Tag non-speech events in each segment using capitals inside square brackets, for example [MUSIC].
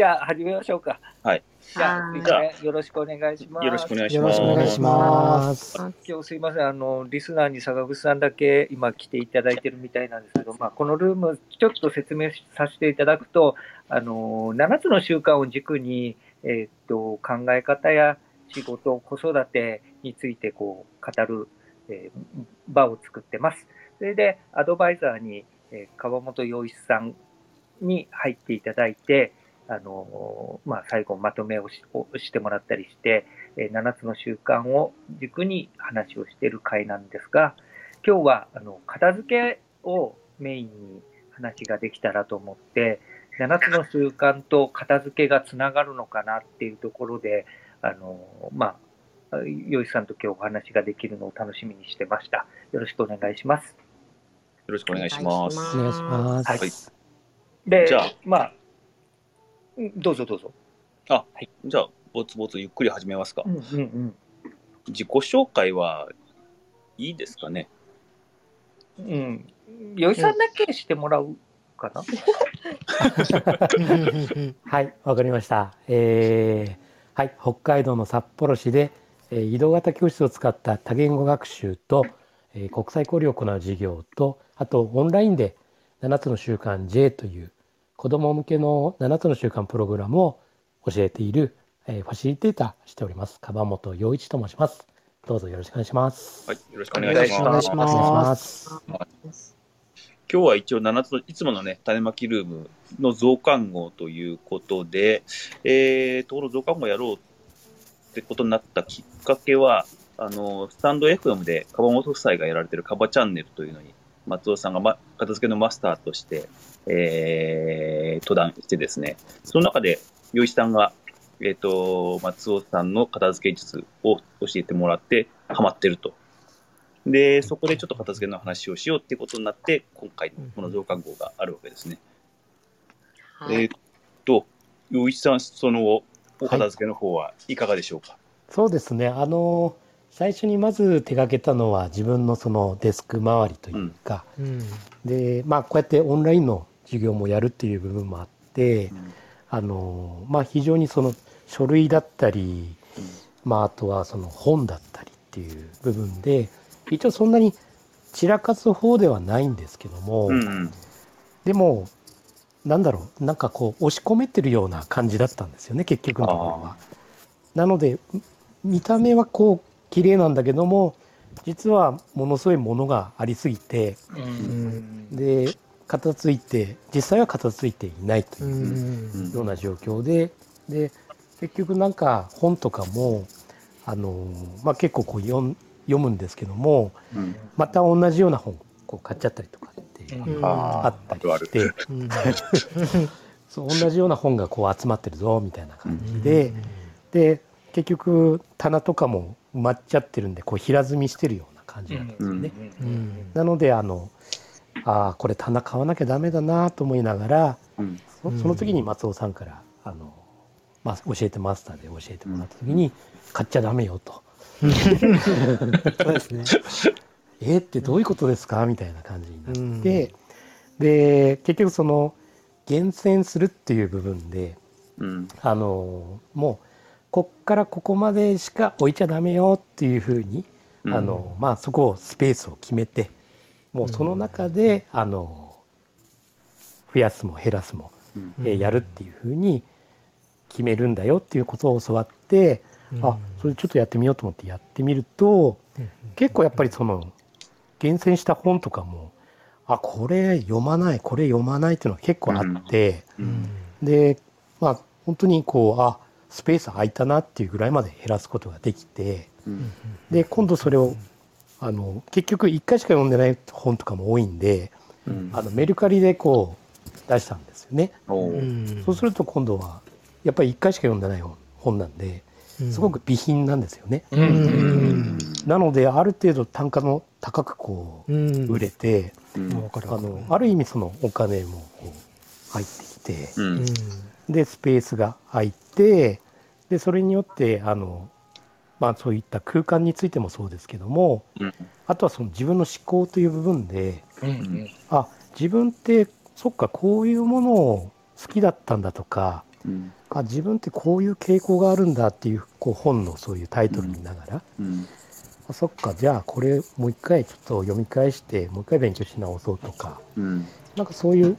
じゃあ始めましょうか。はい。じゃあ、はいじゃあよろしくお願いします。よろしくお願いしよろます。しくお願いします。今日すいません、あの、リスナーに坂口さんだけ今来ていただいてるみたいなんですけど、まあ、このルーム、ちょっと説明させていただくと、あの、7つの習慣を軸に、えーっと、考え方や仕事、子育てについてこう、語る、えー場を作ってます。それで、アドバイザーに、えー川本洋一さんに入っていただいて、あの、まあ、最後まとめをしをしてもらったりして、えー7つの習慣を軸に話をしている回なんですが、今日はあの片付けをメインに話ができたらと思って、7つの習慣と片付けがつながるのかなっていうところで、あの、まあ、よいさんと今日お話ができるのを楽しみにしてました。よろしくお願いします。よろしくお願いします。お願いします。はいで、じゃあまあ、うんどうぞどうぞ。じゃあ、ぼつぼつゆっくり始めますか。うんうんうん。自己紹介はいいですかね。うん。よいさんだけしてもらうかな、[LAUGHS] はい、わかりました。えーはい、北海道の札幌市で、えー移動型教室を使った多言語学習と、えー国際交流を行う事業と、あとオンラインで7つの習慣 J という子ども向けの7つの習慣プログラムを教えている、えーファシリテーターしております、樺本陽一と申します。どうぞよろしくお願いします。はい、よろしくお願いします。お願いします。今日は一応7つの、いつものね、種まきルームの増刊号ということで、えー、ところ増刊号やろうってことになったきっかけは、あの、スタンド FM で、カバ本夫妻がやられてるカバチャンネルというのに、松尾さんが、ま、片付けのマスターとして、えー、登壇してですね、その中で、よいしさんが、えっ、と、松尾さんの片付け術を教えてもらって、ハマってると。で、そこでちょっと片付けの話をしようっていうことになって、今回のこの増刊号があるわけですね。はいえーっと、洋一さん、その後、お片付けの方はいかがでしょうか？そうですね。あの最初にまず手がけたのは自分のそのデスク周りというか、でまあこうやってオンラインの授業もやるっていう部分もあって、あのまあ非常にその書類だったり、まああとはその本だったりっていう部分で一応そんなに散らかす方ではないんですけども、うんうん。でもなんだろうなんかこう押し込めてるような感じだったんですよね結局のところは。なので見た目はこう綺麗なんだけども実はものすごいものがありすぎてうん。で片付いて実際は片付いていないといううん。ような状況でで結局なんか本とかもあの、まあ、結構こう読むんですけどもうん。また同じような本こう買っちゃったりとかってうん。あったりして、そう同じような本がこう集まってるぞみたいな感じで、で結局棚とかも埋まっちゃってるんでこう平積みしてるような感じなんですよね。なのであのあーこれ棚買わなきゃダメだなと思いながらうん。そその時に松尾さんからあの、まあ、教えてマスターで教えてもらった時に、買っちゃダメよと。[LAUGHS] そうですね。[LAUGHS] えーってどういうことですかみたいな感じになって、で結局その厳選するっていう部分でうん。あのもうこっからここまでしか置いちゃダメよっていうふうに、うん。あのまあ、そこをスペースを決めてもうその中で、あの増やすも減らすも、うん。えーやるっていうふうに決めるんだよっていうことを教わって、あそれちょっとやってみようと思ってやってみると、結構やっぱりその厳選した本とかもあこれ読まないこれ読まないっていうのが結構あって、うん。でまあ本当にこうあスペース空いたなっていうぐらいまで減らすことができてうん。で今度それをあの結局1回しか読んでない本とかも多いんでうん。あのメルカリでこう出したんですよね。そうすると今度はやっぱり1回しか読んでない本本なんですごく備品なんですよね。なのである程度単価の高くこううん。売れて、あのある意味そのお金も入ってきて、うんでスペースが空いてでそれによってあの、まあ、そういった空間についてもそうですけどもうん。あとはその自分の思考という部分でうんあ自分ってそっかこういうものを好きだったんだとかうん。あ自分ってこういう傾向があるんだっていうこう本のそういうタイトル見ながら、うん。あそっかじゃあこれもう一回ちょっと読み返してもう一回勉強し直そうとかうん。なんかそういう思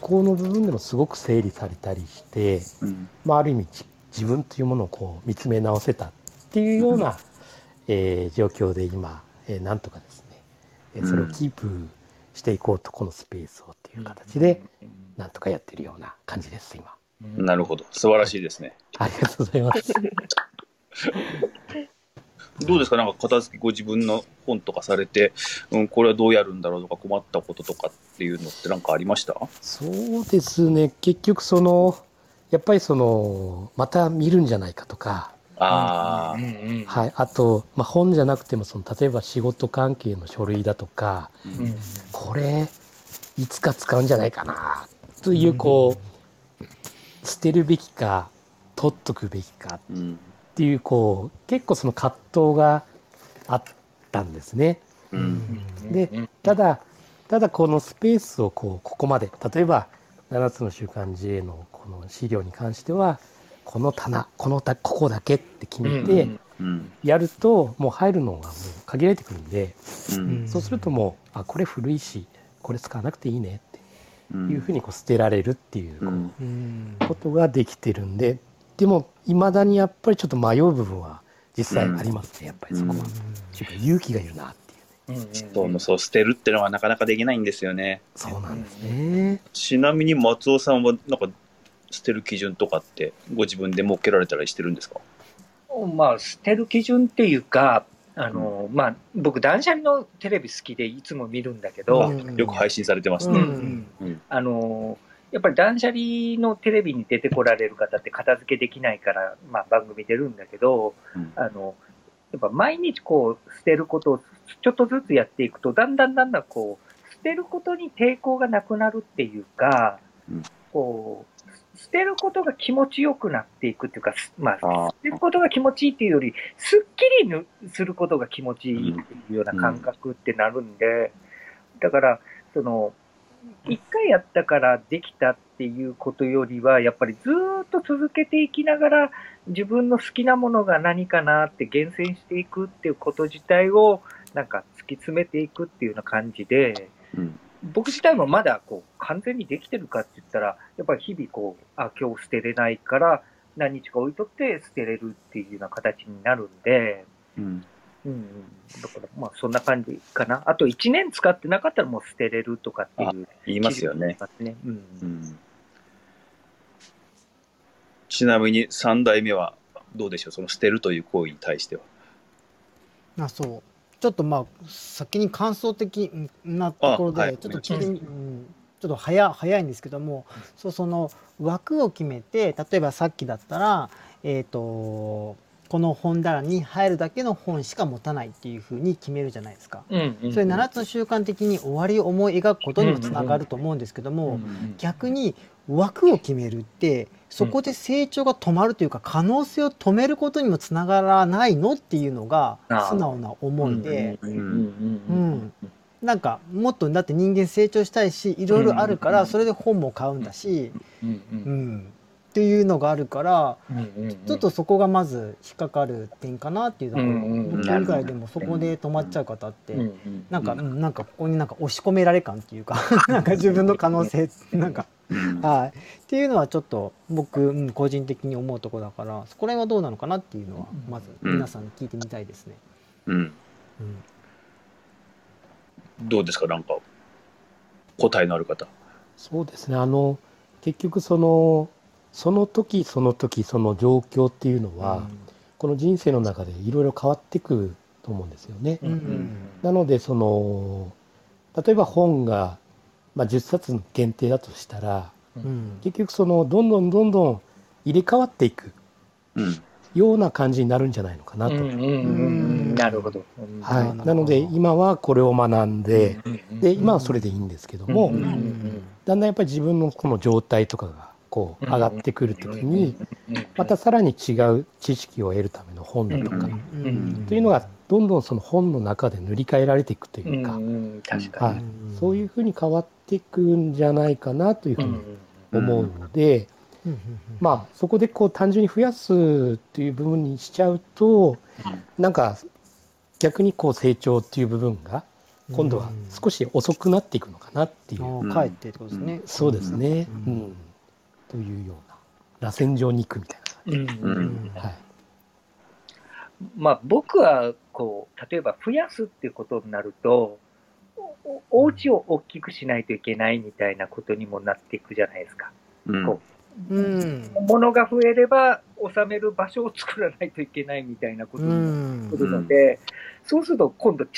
考の部分でもすごく整理されたりして、うん。まあ、ある意味じ自分というものをこう見つめ直せたっていうような、[LAUGHS] えー状況で今、えーなんとかですね、えーそれをキープしていこうとこのスペースをっていう形でなんとかやってるような感じです今。なるほど。素晴らしいですね。ありがとうございます。[LAUGHS] どうですか？なんか片付けご自分の本とかされて、うん、これはどうやるんだろうとか困ったこととかっていうのってなんかありました？そうですね。結局そのやっぱりそのまた見るんじゃないかとか、ああ、はい、あと、まあ、本じゃなくてもその例えば仕事関係の書類だとかうん。これいつか使うんじゃないかなというこう捨てるべきか取っとくべきかうんっていうこう結構その葛藤があったんですね。うん。でただただこのスペースをこうここまで例えば7つの習慣 J のこの資料に関してはこの棚このたここだけって決めてうんやるともう入るのがもう限られてくるんで、うん。そうするともうあこれ古いしこれ使わなくていいねってうん。いうふうにこう捨てられるっていうことができてるんででもいまだにやっぱりちょっと迷う部分は実際ありますねやっぱりそこは。うん。ちょっと勇気がいるなっていうそうのそう捨てるってのはなかなかできないんですよね。そうなんですね。ちなみに松尾さんはなんか捨てる基準とかってご自分で設けられたりしてるんですか？まあ、捨てる基準っていうか、あの、まあ、僕、断捨離のテレビ好きでいつも見るんだけど、うん。よく配信されてますうね、ん。うん。あの、やっぱり断捨離のテレビに出てこられる方って片付けできないから、まあ、番組出るんだけど、うん。あの、やっぱ毎日こう、捨てることをちょっとずつやっていくと、だんだんだんだんこう、捨てることに抵抗がなくなるっていうか、うん。こう、捨てることが気持ちよくなっていくっていうか、すまあ、あ捨てることが気持ちいいっていうより、すっきりぬすることが気持ちいいっていうような感覚ってなるんで、だから、その、一回やったからできたっていうことよりは、やっぱりずーっと続けていきながら、自分の好きなものが何かなって厳選していくっていうこと自体を、なんか突き詰めていくっていうような感じで、うん僕自体もまだこう完全にできてるかって言ったら、やっぱり日々こう、あ、今日捨てれないから何日か置いとって捨てれるっていうような形になるんで、うん。うんうん、だからまあそんな感じかな。あと1年使ってなかったらもう捨てれるとかっていう。言いますよね、ますね。うん。うん、ちなみに3代目はどうでしょう？その捨てるという行為に対しては。あそうちょっとまあ先に感想的なところで、あはい。ちょっと聞いてみ、うん。ちょっと早早いんですけどもそうその枠を決めて例えばさっきだったら、えー、とこの本棚に入るだけの本しか持たないっていうふうに決めるじゃないですか。うんうんそれ7つの習慣的に終わりを思い描くことにもつながると思うんですけども、逆に枠を決めるってそこで成長が止まるというか可能性を止めることにもつながらないのっていうのが素直な思いで、なんかもっとだって人間成長したいしいろいろあるからそれで本も買うんだし、うんううんん、っていうのがあるからちょっとそこがまず引っかかる点かなっていうところ、僕以外でもそこで止まっちゃう方って。うなんか、ううん。なんかここになんか押し込められ感っていうか [LAUGHS] なんか自分の可能性なんかうんはい。っていうのはちょっと僕、うん、個人的に思うところだからそこら辺はどうなのかなっていうのはまずうん。皆さんに聞いてみたいですね。うん。うん。どうですか？なんか答えのある方。そうですね。あの結局そのその時その時その状況っていうのは、この人生の中でいろいろ変わってくると思うんですよね。うん。うん。なのでその例えば本が、まあ、10冊限定だとしたらうん。結局そのどんどんどんどん入れ替わっていくうん。ような感じになるんじゃないのかなと。なるほど。はい、なので今はこれを学んで、うんで今はそれでいいんですけども、うんうん。だんだんやっぱり自分のこの状態とかがこう上がってくるときに、うん。またさらに違う知識を得るための本だとか、というのがどん。どん。その本の中で塗り替えられていくというか、そういうふうに変わっていくん。じゃないかなというふうに思うので、まあそこでこう単純に増やすっていう部分にしちゃうとなん。か逆にこう成長っていう部分が今度は少し遅くなっていくのかなっていう、うん、ああ帰ってことですね。そうですね、ううん。んというような螺旋状に行くみたいうんうん。な、はい、まあ、僕はこう例えば増やすっていうことになると、おお家を大きくしないといけないみたいなことにもなっていくじゃないですか。うん。こうん。物が増えれば収める場所を作らないといけないみたいなことうにん。するので、そうすると今度違う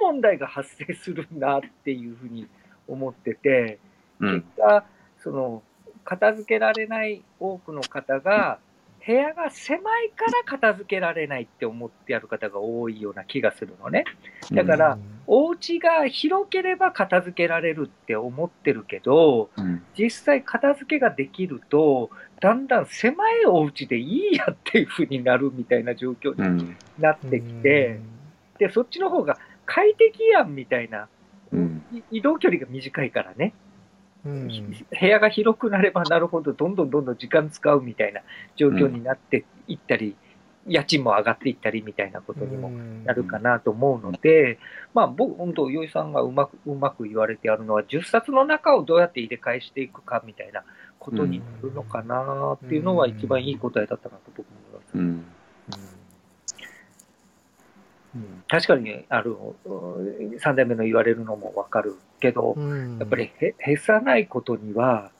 問題が発生するなっていうふうに思ってて、うん。結果、その片付けられない多くの方が、部屋が狭いから片付けられないって思ってやる方が多いような気がするのね。だから、お家が広ければ片付けられるって思ってるけど、うん。実際片付けができると、だんだん狭いお家でいいやっていうふうになるみたいな状況にうん。なってきて、で、そっちの方が快適やんみたいな、移動距離が短いからね。うん、部屋が広くなればなるほど、どんどんどんどん時間使うみたいな状況になっていったり、家賃も上がっていったりみたいなことにもなるかなと思うので、まあ、僕、本当、よいさんがうまく、うまく言われてあるのは、10冊の中をどうやって入れ替えしていくかみたいなことになるのかなっていうのは一番いい答えだったなと僕も思います。うん。うん。確かに、あの、三代目の言われるのもわかるけど、うん。やっぱりへ、へさないことには、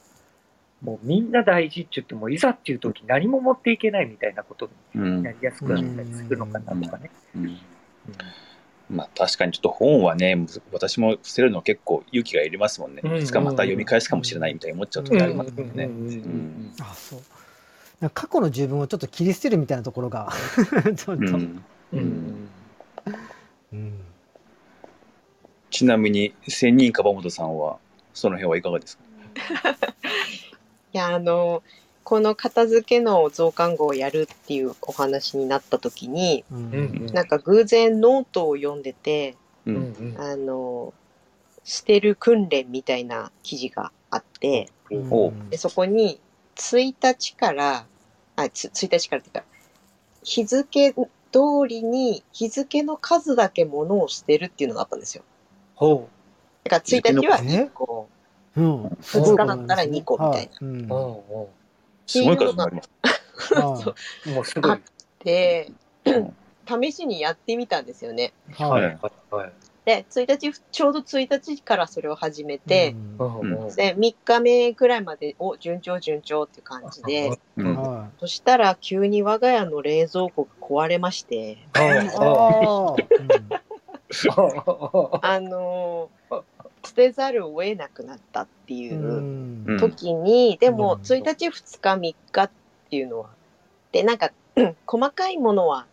もうみんな大事って言っても、いざっていう時何も持っていけないみたいなことうん。になりやすくなったりするのかなとかね。うん。まあ確かにちょっと本はね、私も捨てるの結構勇気がいりますもんね。うん。いつかまた読み返すかもしれないみたいに思っちゃう時ありますもんね。あそう。過去の自分をちょっと切り捨てるみたいなところが [LAUGHS] ちょっと、うん。うんちなみに仙人かばもとさんはその辺はいかがですか？[LAUGHS] いや、あの、この片付けの増刊号をやるっていうお話になった時に、うんうん。なんか偶然ノートを読んでて、ううんんうん。あの、捨てる訓練みたいな記事があって、う。んおでそこに1日から、あ、つ1日からっていうか、日付通りに日付の数だけ物を捨てるっていうのがあったんですよ。ほだから1日は日付の1個、うん、2日だったら2個みたいな。うん。う。ほすごい数になります。もうすごい。で、試しにやってみたんですよね。い。はいはいはい。で、1日、ちょうど1日からそれを始めて、うんうんうん。で、3日目ぐらいまで、お、順調順調って感じで、うん。はそしたら急に我が家の冷蔵庫が壊れまして、いあーあのー捨てざるを得なくなったっていう時に、でもうん。1日2日3日っていうのは、で、なんか、[CLEARS THROAT] 細かいものは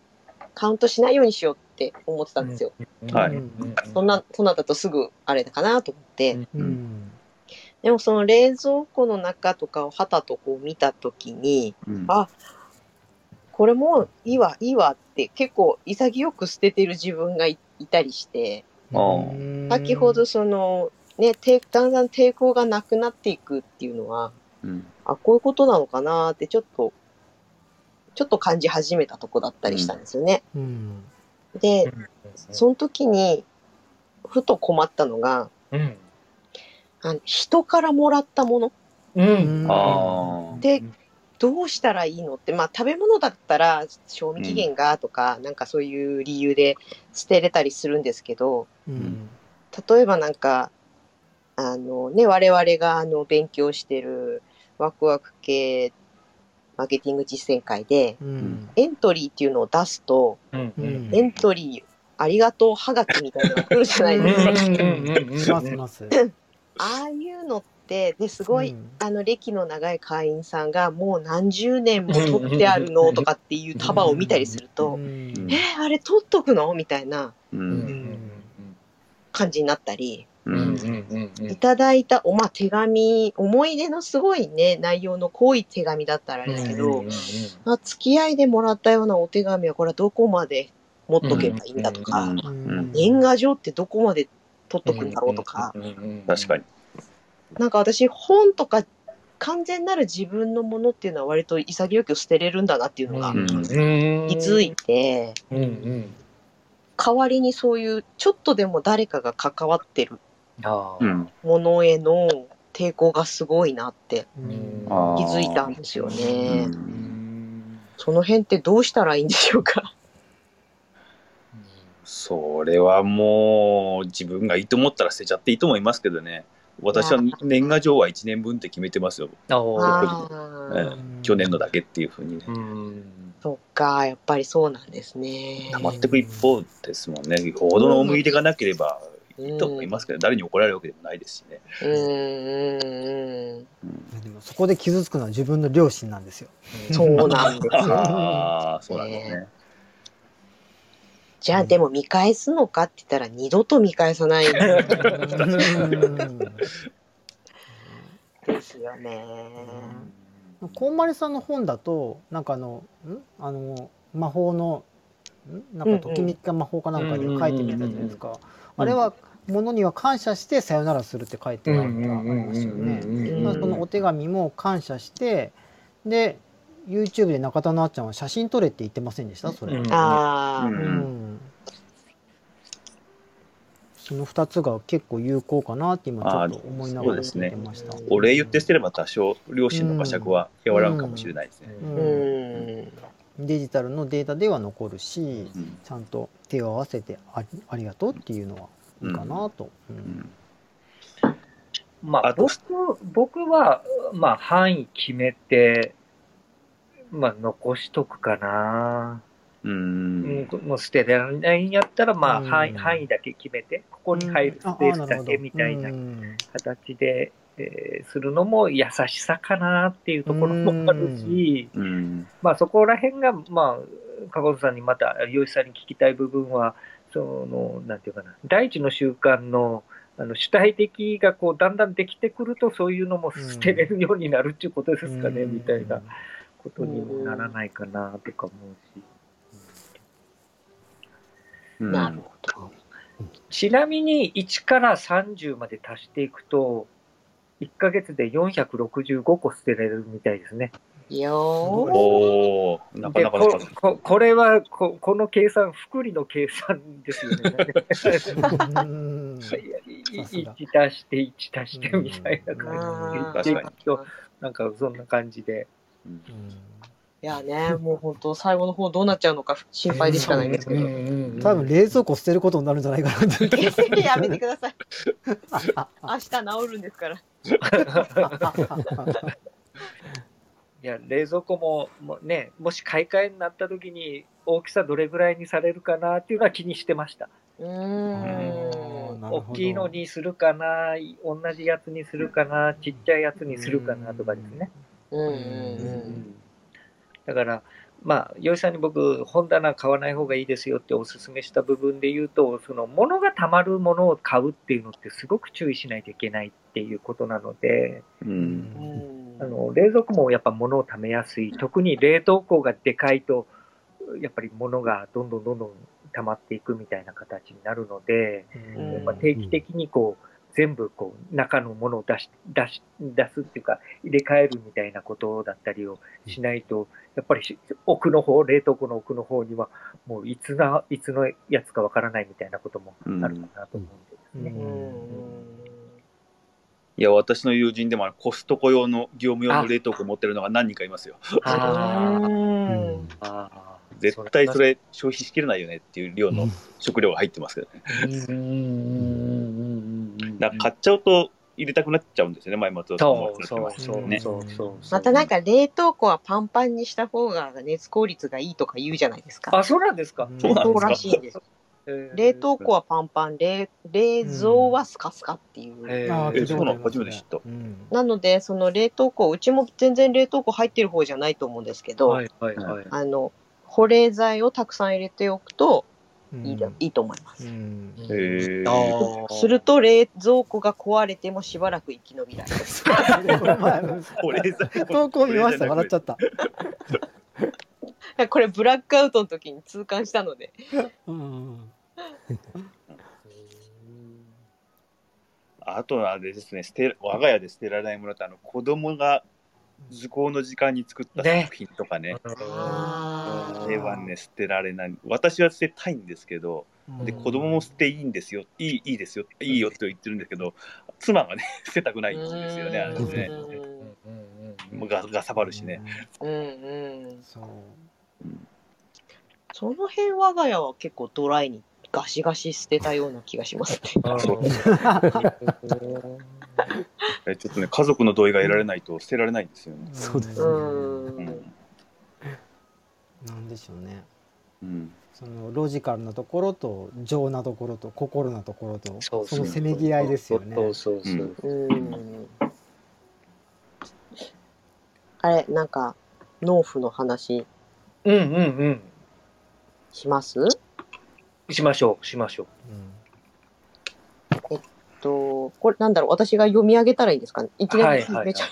カウントしないようにしようって思ってたんですよ。はい。うんそんな、そんなだとすぐあれだかなと思って。うん。でもその冷蔵庫の中とかをはたとこう見たときに、うん。あこれもういいわ、いいわって結構潔く捨ててる自分がいいたりして、先ほどその、ね、抵だんだん抵抗がなくなっていくっていうのは、うんあ、こういうことなのかなってちょっと、ちょっと感じ始めたとこだったりしたんですよね。うんで、その時に、ふと困ったのが、うん。あの人からもらったものうん。でどうしたらいいのって、まあ食べ物だったら賞味期限がとか、なんかそういう理由で捨てれたりするんですけど、うん。例えばなんか、あのね、我々があの勉強してるワクワク系マーケティング実践会で、うん。エントリーっていうのを出すと、うん。うんエントリーありがとうはがきみたいなのが来るじゃないですか。ああいうのって、ですごい、うん。あの歴の長い会員さんがもう何十年も取ってあるのとかっていう束を見たりすると、うん。えー、あれ取っとくの？みたいな。感じになったり。いただいた、おまあ、手紙、思い出のすごいね、内容の濃い手紙だったらあれですけど、あ付き合いでもらったようなお手紙はこれはどこまで持っとけばいいんだとか、年賀状ってどこまで取っとくんだろうとか、確かに。なんか私本とか完全なる自分のものっていうのは割と潔く捨てれるんだなっていうのがうん気づいて、うんうん。代わりにそういうちょっとでも誰かが関わってる。ものへの抵抗がすごいなって気づいたんですよね。うんその辺ってどうしたらいいんでしょうか？それはもう自分がいいと思ったら捨てちゃっていいと思いますけどね。私は年賀状は1年分って決めてますよ。ああ。あえあ、え去年のだけっていうふうにね。うん。そっか、やっぱりそうなんですね。溜まっていく一方ですもんね。よほどの思い入れがなければいいと思いますけど、誰に怒られるわけでもないですしね。うんうんうん。うんでもそこで傷つくのは自分の両親なんですよ。そうなんですよ。ああ、そうなんですね。じゃあでも見返すのかって言ったら二度と見返さないですよね。こんまりさんの本だとなんかあのん？あの魔法のん？なんかときめきか魔法かなんかで書いてみたじゃないですか。あれは物には感謝してさよならするって書いてあるのがありますよね。そのお手紙も感謝してで YouTube で中田のあっちゃんは写真撮れって言ってませんでした？それ。うん。ああ、うん。うんその2つが結構有効かなって今ちょっと思いながら聞いてました。お礼言って捨てれば多少両親の馬借は和らぐかもしれないですね。デジタルのデータでは残るしうん。ちゃんと手を合わせてありありがとうっていうのはいいかなと。ううん。んまあ、僕僕は、まあ、範囲決めて、まあ、残しとくかな。ううんん、もう捨てられないんやったら、まあ、うん。範囲範囲だけ決めて、ここに入るスペースだけみたいなうん。形で、えーするのも優しさかなっていうところもあるし、うん。まあ、そこら辺が、まあ、加藤さんにまた、吉さんに聞きたい部分は、その、なんていうかな、第一の習慣の、あの主体的がこうだんだんできてくると、そういうのも捨てれるようになるっていうことですかね、うん。みたいなことにもならないかなとか思うし。うんなるほど。ちなみに1から30まで足していくと、1ヶ月で465個捨てられるみたいですね。よーおおなかでこなかの数。ここれはこ、この計算、複利の計算ですよね。うん [LAUGHS] いやいさすが1足して1足してみたいな感じでなんかそんな感じで。うんいやね、もう本当最後の方どうなっちゃうのか心配でしかないんですけど。多分冷蔵庫捨てることになるんじゃないかなって。[LAUGHS] やめてください。[LAUGHS] 明日治るんですから。いや、冷蔵庫ももうね、もし買い替えになった時に大きさどれぐらいにされるかなっていうのは気にしてました。うーん。大きいのにするかな、同じやつにするかな、ちっちゃいやつにするかなとかですね。うんうんうん。だから、まあ、洋井さんに僕、本棚買わない方がいいですよってお勧めした部分で言うと、その物がたまるものを買うっていうのってすごく注意しないといけないっていうことなので、ううん。んあの冷蔵庫もやっぱ物をためやすい、特に冷凍庫がでかいと、やっぱり物がどんどんどんどん溜まっていくみたいな形になるので、うん。やっぱ定期的にこう、全部こう中のものを出し出し出すっていうか、入れ替えるみたいなことだったりをしないと、やっぱりし奥の方、冷凍庫の奥の方には、もういつな、いつのやつかわからないみたいなこともあるかなと思うんでですね。うん。いや、私の友人でもコストコ用の業務用の冷凍庫持ってるのが何人かいますよ。ああー。絶対それ消費しきれないよねっていう量の食料が入ってますけどね。だから買っちゃうと入れたくなっちゃうんですよね、前松尾さんもそうそうそうね。そうまたなんか冷凍庫はパンパンにした方が熱効率がいいとか言うじゃないですか。あ、そうなんですか。そうなんですか。そうらしいんです。[LAUGHS] 冷凍庫はパンパン、冷冷蔵はスカスカっていう。そうなの？初めて知った。うん。なので、その冷凍庫、うちも全然冷凍庫入ってる方じゃないと思うんですけど。あの、保冷剤をたくさん入れておくとうん。いい,、いいと思います。うん。へー。すると冷蔵庫が壊れてもしばらく生き延びら [LAUGHS] れる。保冷剤投稿見ました？笑っちゃった。[LAUGHS] これブラックアウトの時に痛感したので。うん。あとはあれですね、捨て我が家で捨てられないものってあの子供が図工の時間に作ったね。作品とかね。あー。あれはね捨てられない。私は捨てたいんですけどでうん。子供も捨ていいんですよ。いいいいですよ。いいよと言ってるんですけど妻がね [LAUGHS] 捨てたくないんですよねあれうん。ねもうががさばるしね。うんうん。そう。その辺我が家は結構ドライにガシガシ捨てたような気がしますね。[LAUGHS] [LAUGHS] えちょっとね家族の同意が得られないと捨てられないんですよね。そうですう。うんんなんでしょうねうんそのロジカルなところと情なところと心なところとそうそのせめぎ合いですよねそうそうそう。うん。あれ、なんか、農夫の話うんうんうん。します？しましょう、しましょう。と、これなんだろう、私が読み上げたらいいですかね？いきなりめちゃ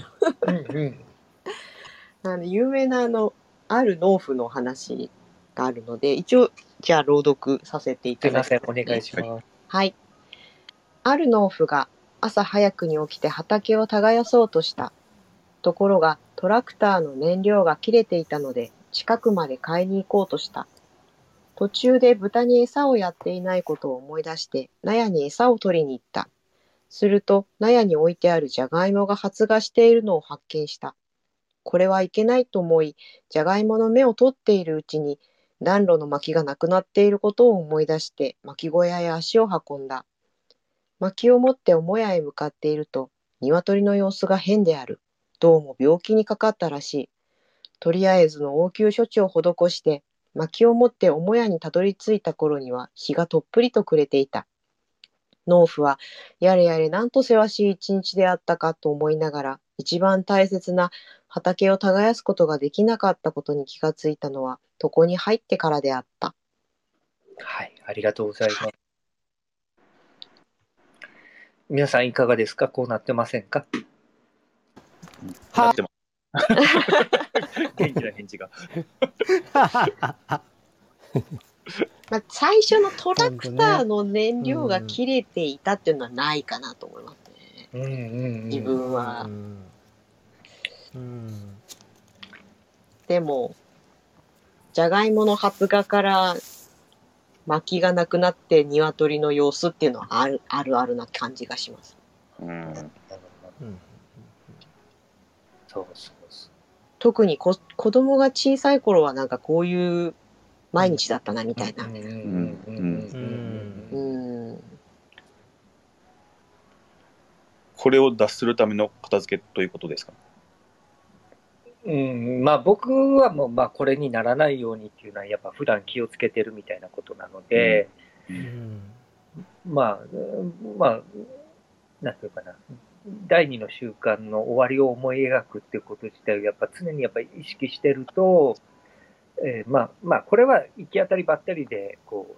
う [LAUGHS] の有名なあの、ある農夫の話があるので、一応、じゃあ朗読させていただきます、お願いします。はい。ある農夫が朝早くに起きて畑を耕そうとした。ところがトラクターの燃料が切れていたので近くまで買いに行こうとした。途中で豚に餌をやっていないことを思い出して納屋に餌を取りに行った。すると納屋に置いてあるじゃがいもが発芽しているのを発見した。これはいけないと思い、じゃがいもの芽を取っているうちに暖炉の薪がなくなっていることを思い出して薪小屋へ足を運んだ。薪を持って母屋へ向かっていると鶏の様子が変である。どうも病気にかかったらしい。とりあえずの応急処置を施して薪を持って母屋にたどり着いた頃には日がとっぷりと暮れていた。農夫はやれやれなんとせわしい一日であったかと思いながら一番大切な畑を耕すことができなかったことに気がついたのは床に入ってからであった。はい、ありがとうございます。皆さんいかがですか？こうなってませんか？は [LAUGHS] 元気な返事が。まあ、最初のトラクターの燃料が切れていたっていうのはないかなと思いますね。うんうんうん。自分は。うん。うん。でも、じゃがいもの発芽から薪がなくなって鶏の様子っていうのはあるあるあるな感じがします。うん。そうそう。特にこ子供が小さい頃はなん。かこういう毎日だったなみたいな。これを脱するための片付けということですか？うん、まあ僕はもうまあこれにならないようにっていうのはやっぱ普段気をつけてるみたいなことなので、うん。まあ、うんまあ、なんていうかな、第二の習慣の終わりを思い描くっていうこと自体をやっぱ常にやっぱり意識してると、えーまあまあこれは行き当たりばったりで、こ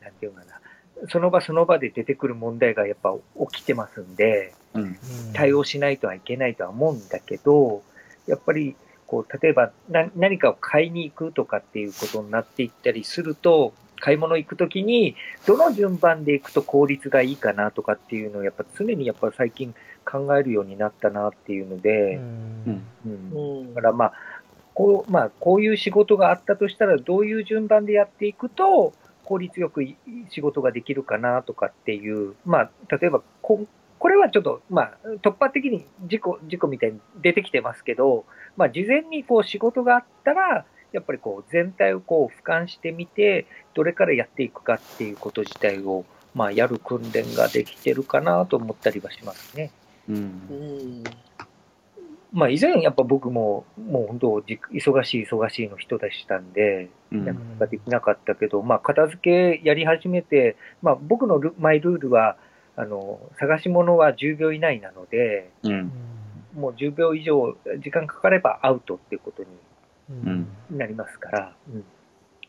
う、なんていうかな、その場その場で出てくる問題がやっぱ起きてますんで、うん。対応しないとはいけないとは思うんだけど、やっぱりこう例えばな何かを買いに行くとかっていうことになっていったりすると、買い物行くときに、どの順番で行くと効率がいいかなとかっていうのを、やっぱ常にやっぱ最近考えるようになったなっていうのうで、ん。うん。うん。だからまあ、こう、まあ、こういう仕事があったとしたら、どういう順番でやっていくと、効率よくい仕事ができるかなとかっていう、まあ、例えばこ、これはちょっと、まあ、突破的に事故、事故みたいに出てきてますけど、まあ、事前にこう仕事があったら、やっぱりこう全体をこう俯瞰してみて、どれからやっていくかっていうこと自体を、まあ、やる訓練ができてるかなと思ったりはしますね。うんうんまあ、以前やっぱ僕も、もう本当、じ忙しい忙しいの人でしたんで、うん。なかなかできなかったけど、まあ、片付けやり始めて、まあ、僕のルマイルールは、あの、探し物は10秒以内なので、うん。もう10秒以上時間かかればアウトっていうことうん。になりますから、うん。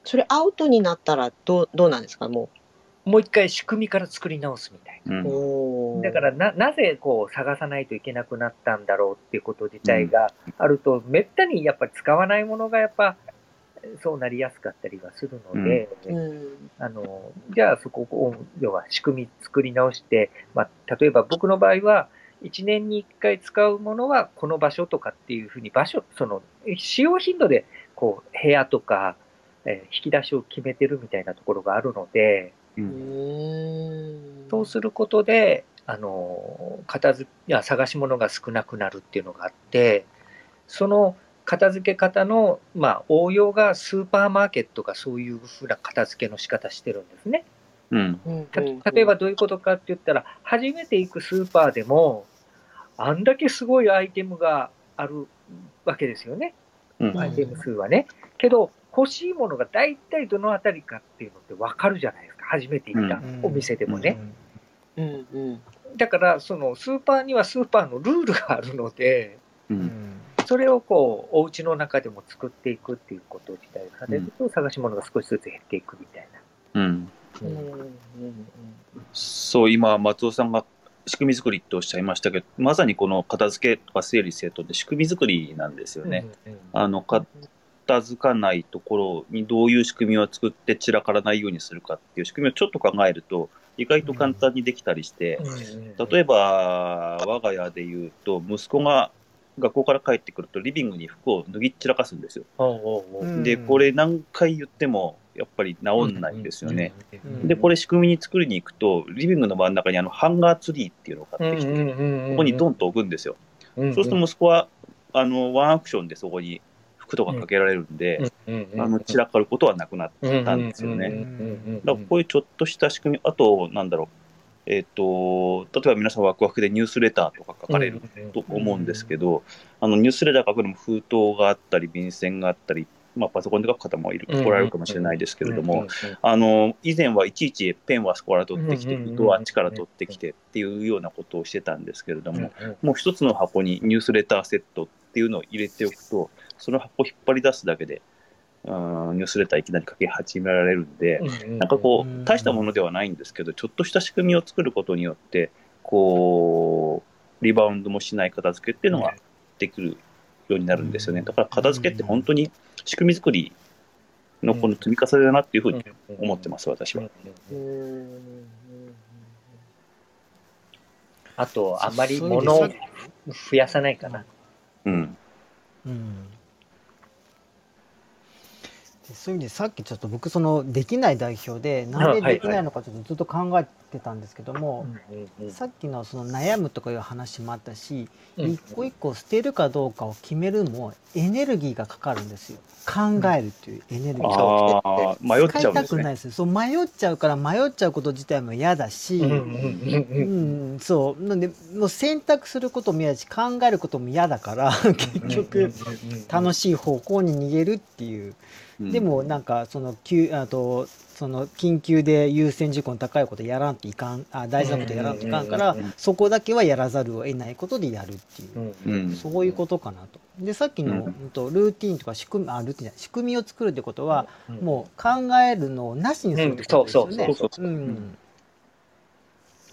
それアウトになったらどうどうなんですか？ももう一回仕組みから作り直すみたいな。うん。だからな、なぜこう探さないといけなくなったんだろうっていうこと自体があると、めったにやっぱり使わないものがやっぱそうなりやすかったりはするので、うん。あの、じゃあそこを、要は仕組み作り直して、まあ、例えば僕の場合は、1年に1回使うものはこの場所とかっていうふうに場所、その使用頻度でこう部屋とか、えー引き出しを決めてるみたいなところがあるので、ううんんそうすることで、あの、片付いや探し物が少なくなるっていうのがあって、その片付け方の、まあ、応用がスーパーマーケットがそういうふうな片付けの仕方してるんですね。うん。例えばどういうことかって言ったら、初めて行くスーパーでも、あんだけすごいアイテムがあるわけですよね。うん。アイテム数はね。けど、欲しいものが大体どのあたりかっていうのってわかるじゃないですか。初めて行ったお店でもね。うんうんだから、そのスーパーにはスーパーのルールがあるので、う。うんんそれをこう、お家の中でも作っていくっていうこと自体がされると、探し物が少しずつ減っていくみたいうん。な。うんうんそう、今、松尾さんが仕組み作りっておっしゃいましたけど、まさにこの片付けとか整理整頓って仕組み作りなんですよね。あの、片付かないところにどういう仕組みを作って散らからないようにするかっていう仕組みをちょっと考えると、意外と簡単にできたりして、例えば、我が家で言うと、息子が学校から帰ってくると、リビングに服を脱ぎ散らかすんですよ。で、これ何回言っても、やっぱり治んないんですよね。うんで、これ仕組みに作りに行くと、リビングの真ん中にあのハンガーツリーっていうのを買ってきて、こここにドンと置くんですよ。そうすると息子は、あの、ワンアクションでそこに服とかかけられるんで、あの、散らかることはなくなったんですよね。だからこういうちょっとした仕組み、あと、なんだろう、えっ、と、例えば皆さんワクワクでニュースレターとか書かれると思うんですけど、あのニュースレター書くのも封筒があったり、便箋があったり、まあ、パソコンで書く方もいる、うんおられるかもしれないですけれども、あの、以前はいちいちペンはそこから取ってきて、封筒はあっちから取ってきてっていうようなことをしてたんですけれども、もう一つの箱にニュースレターセットっていうのを入れておくと、その箱を引っ張り出すだけで、うんニュースレターいきなり書き始められるんで、なんかこう大したものではないんですけど、ちょっとした仕組みを作ることによって、こう、リバウンドもしない片付けっていうのができるようになるんですよね。だから片付けって本当に仕組み作りのこの積み重ねだなっていうふうに思ってます、私は。うんあと、あんまり物をで増やさないかな。うん。うんでそういう意味でさっきちょっと僕そのできない代表でなんでできないのかちょっとずっと考えてたんですけども、さっきのその悩むとかいう話もあったし、一個一個捨てるかどうかを決めるのもエネルギーがかかるんですよ。考えるっていうエネルギーが。ああ、迷っちゃ使うんですね。いたくないですそう迷っちゃうから迷っちゃうこと自体も嫌だし、うん、そう。なんでもう選択することも嫌だし考えることも嫌だから [LAUGHS] 結局楽しい方向に逃げるっていう、うんでもなんかその急あとその緊急で優先事項の高いことやらんといかんあ大事なことやらんといかんから、そこだけはやらざるを得ないことでやるっていう。うんそういうことかなと。でさっきの、うんうんとルーティンとか仕組みあルーティンじゃない仕組みを作るってことは、もう考えるのをなしにするってことですよね。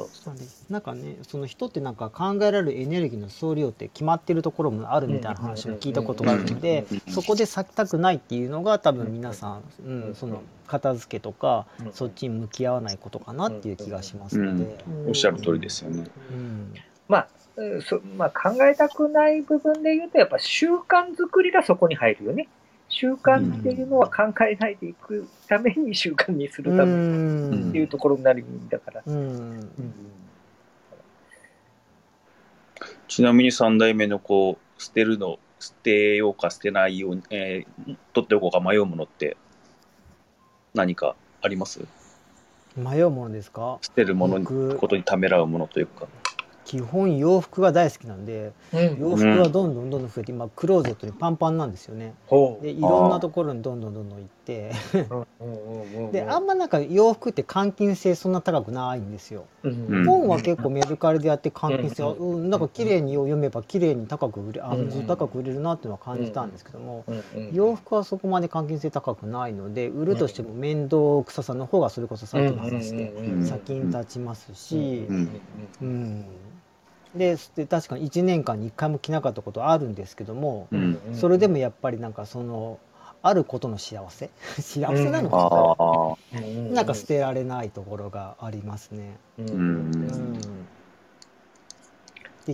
うんそうそうそうそううんそうなんかねその人ってなんか考えられるエネルギーの総量って決まってるところもあるみたいな話も聞いたことがあるのでうんそこで咲きたくないっていうのが多分皆さん、うん、その片付けとかうんそっちに向き合わないことかなっていう気がしますので。おっしゃる通りですよね。うんまあ、うそまあ、考えたくない部分で言うと、やっぱ習慣作りがそこに入るよね。習慣っていうのは考えないでいくために習慣にするためにっていうところになるんだから。うんうんちなみに3代目のこう、捨てるの、捨てようか捨てないように、えー取っておこうか迷うものって何かあります？迷うものですか？捨てるものことにためらうものというか。基本洋服が大好きなんで洋服はどんどんどんどん増えて今クローゼットにパンパンなんですよね。ほでいろんなところにどんどんどんどん行って。であんまなんか洋服って換金性そんな高くないんですよ。うん本は結構メルカリでやって換金性はうんうんなんか綺麗に読めば綺麗に高く売れあうん高く売れるなっていうのは感じたんですけども洋服はそこまで換金性高くないので売るとしても面倒くささの方がそれこそさっきの話でうん先に立ちますしうん。うん、でで確かに1年間に1回も着なかったことあるんですけども、うん。それでもやっぱりなんかそのあることの幸せ？[LAUGHS] 幸せなのか？ああ。な、なんか捨てられないところがありますね。うん。うん、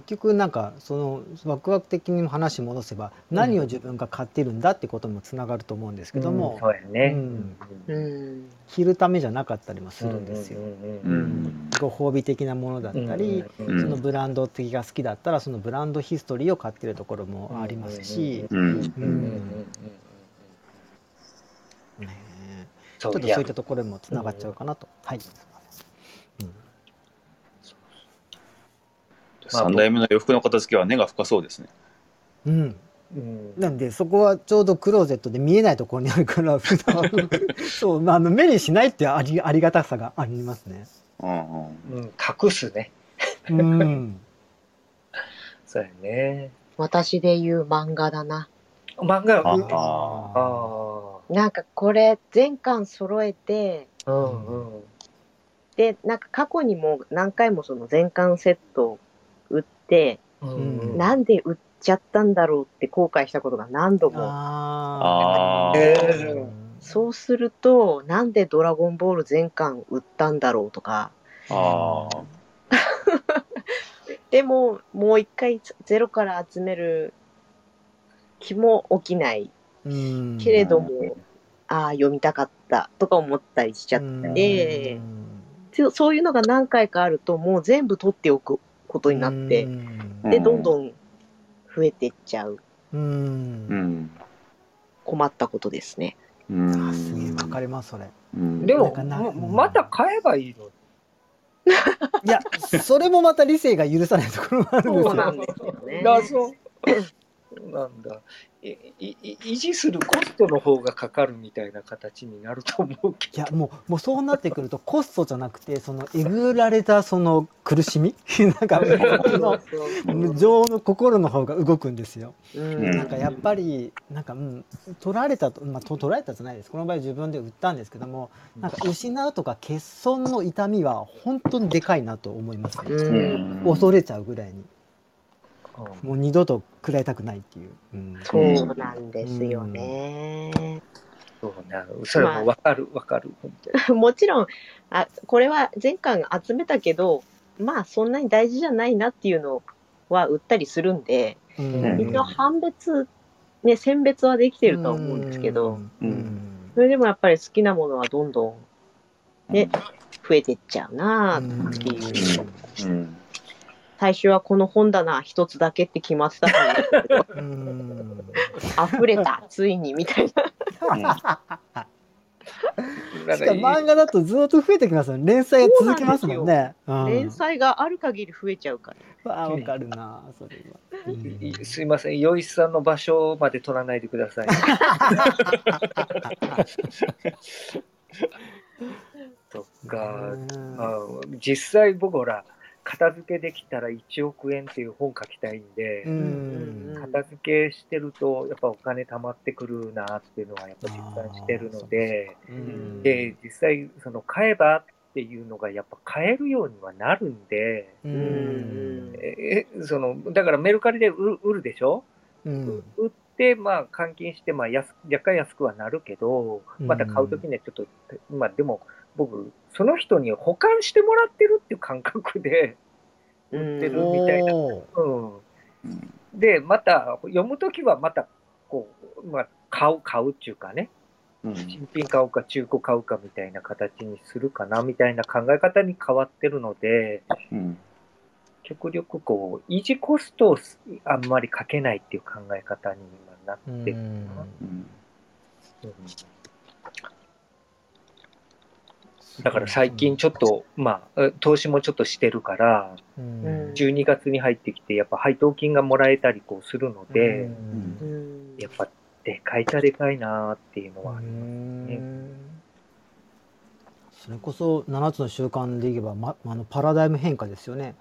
結局なんかそのワクワク的に話戻せば何を自分が買ってるんだってこともつながると思うんですけども、そうやね。うん。うん。着るためじゃなかったりもするんですよ。うんうんご褒美的なものだったり、うんそのブランド的が好きだったらそのブランドヒストリーを買ってるところもありますし、ちょっとそういったところもつながっちゃうかなと。はい。まあ、3代目の洋服の片付けは根が深そうですね。うん、うん、なんでそこはちょうどクローゼットで見えないところにあるから [LAUGHS] 普段そう、まあ、あの目にしないってありありがたさがありますね。うん、うん、隠すね。うん、[LAUGHS] そうやね。私で言う漫画だな。漫画？ああなんかこれ全巻揃えて、うんうん、でなんか過去にも何回もその全巻セットをうんうん。なんで売っちゃったんだろうって後悔したことが何度も。ああえー。ーそうすると、なんでドラゴンボール全巻売ったんだろうとか、ああ。[LAUGHS] でももう一回ゼロから集める気も起きない。うん。けれども、ああ、読みたかったとか思ったりしちゃって、うん。そそういうのが何回かあると、もう全部取っておくことになって、うんで、うんどんどん増えていっちゃううんうん。困ったことですね。うんあすげえわかりますそれ。うんでも、また買えばいいの？[LAUGHS] いやそれもまた理性が許さないところもあるんですよ。そうなんですよね。謎。なんだ維持するコストの方がかかるみたいな形になると思うけいやもうもうそうなってくるとコストじゃなくてそのえぐられたその苦しみ？[LAUGHS] なんかその無情の心の方が動くんですよ。うん。なんかやっぱりなんか、うん、取られたと、まあ、と取られたじゃないです。この場合自分で売ったんですけどもなんか失うとか欠損の痛みは本当にでかいなと思いますね、うん。恐れちゃうぐらいに。ど、もう二度と食らいたくないっていう、うん。そうなんですよね。そうなそれもわかるわかる。本当に。[LAUGHS] もちろんあ、これは前回集めたけど、まあそんなに大事じゃないなっていうのは売ったりするんで、うん。一応判別、ね、選別はできてるとは思うんですけど、うん。それでもやっぱり好きなものはどんどんね、増えてっちゃうなうんっていう。うん最初はこの本棚一つだけって決まってた [LAUGHS] んだけど、うん溢れた、ついにみたいな。しかも漫画だとずっと増えてきますよね連載が続きますもんね。うん連載がある限り増えちゃうから。わあわかるなそれは。うんいすいません、よいさんの場所まで取らないでください。[LAUGHS] [LAUGHS] そっか、うんあ実際僕ほら、片付けできたら1億円っていう本書きたいんで、うん。片付けしてると、やっぱお金貯まってくるなっていうのはやっぱ実感してるので、うんで、実際、その買えばっていうのがやっぱ買えるようにはなるんで、うん。えそのだからメルカリで売る売るでしょ、うん。売って、まあ、換金して、まあ安、若干安くはなるけど、また買うときにはちょっと、まあでも、僕、その人に保管してもらってるっていう感覚で売ってるみたいな。うん。で、また、読むときはまた、こう、まあ、買う、買うっていうかね、うん。新品買うか中古買うかみたいな形にするかな、みたいな考え方に変わってるので、うん。極力こう、維持コストをすあんまりかけないっていう考え方に今なってる。うん。うんうんだから最近ちょっと、まあ、え投資もちょっとしてるから、うん。うん12月に入ってきて、やっぱ配当金がもらえたりこうするので、うん。うんやっぱでかいかでかいなーっていうのはありますね。それこそ7つの習慣でいけば、ま、あのパラダイム変化ですよね。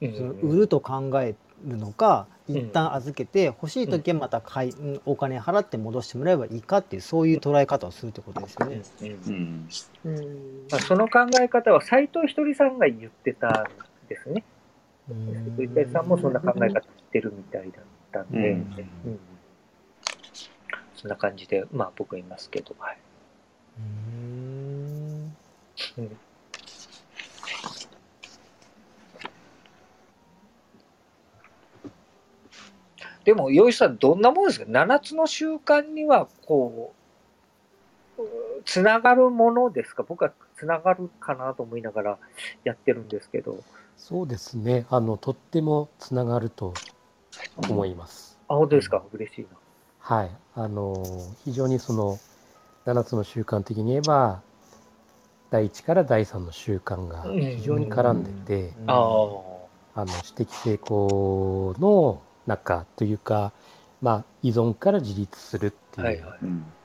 うん。その売ると考えるのかん。一旦預けて欲しい時はまた買い、うん。お金払って戻してもらえばいいかっていうそういう捉え方をするってことですよね。うん。うん。うん。まあ、その考え方は斎藤ひとりさんが言ってたんですね。斎藤ひとりさんもそんな考え方してるみたいだったんで、うん。うん。そんな感じで、まあ僕はいますけど、はい。うん。うんでも、洋一さん、どんなもんですか ?7 つの習慣には、こう、つながるものですか？僕はつながるかなと思いながらやってるんですけど。そうですね。あの、とってもつながると思います。あ、本当ですか？嬉しいな。はい。あの、非常にその、7つの習慣的に言えば、第1から第3の習慣が非常に絡んでて、あの、私的成功の中というか、まあ、依存から自立するってはいいう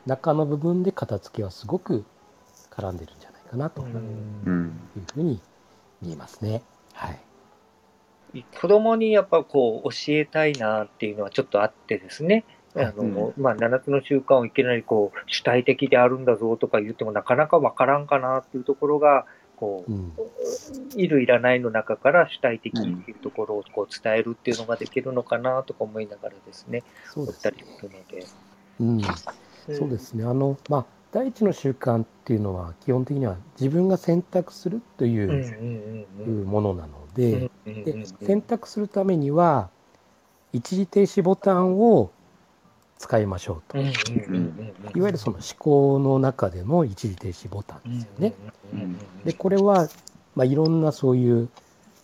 中の部分で片付けはすごく絡んでるんじゃないかなとういううんふうに見えますね。はい。子供にやっぱこう教えたいなっていうのはちょっとあってですね。あの、まあ、7つの習慣をいきなりこう主体的であるんだぞとか言ってもなかなかわからんかなっていうところが、こうん。う、いるいらないの中から主体的っていうところをこう伝えるっていうのができるのかなとか思いながらですね、そうです思ったりするので。うん。そうですね。あの、まあ、第一の習慣っていうのは、基本的には自分が選択するというものなので、で選択するためには、一時停止ボタンを使いましょうと。うんいわゆるその思考の中での一時停止ボタンですよね。で、これは、まあ、いろんなそういう、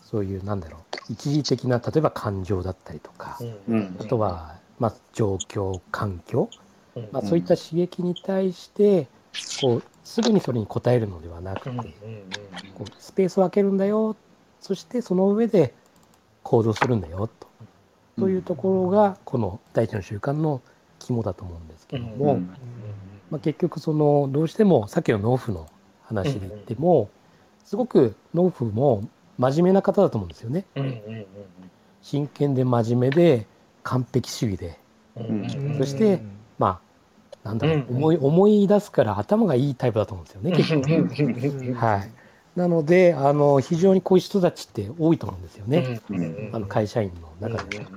そういう、なんだろう、一時的な、例えば感情だったりとか、うんあとは、まあ、状況、環境、うんまあ、そういった刺激に対して、こう、すぐにそれに応えるのではなくて、こうスペースを空けるんだよ、そしてその上で行動するんだよ、と。というところが、この第一の習慣の肝だと思うんですけども、うんまあ、結局そのどうしてもさっきの農夫の話で言っても、すごく農夫も真面目な方だと思うんですよね。うんうんうん真剣で真面目で完璧主義で、うんうんうんそしてまあなんだろう、うん思い思い出すから頭がいいタイプだと思うんですよね結構。はい。なのであの非常にこういう人たちって多いと思うんですよね。うんあの会社員の中でも。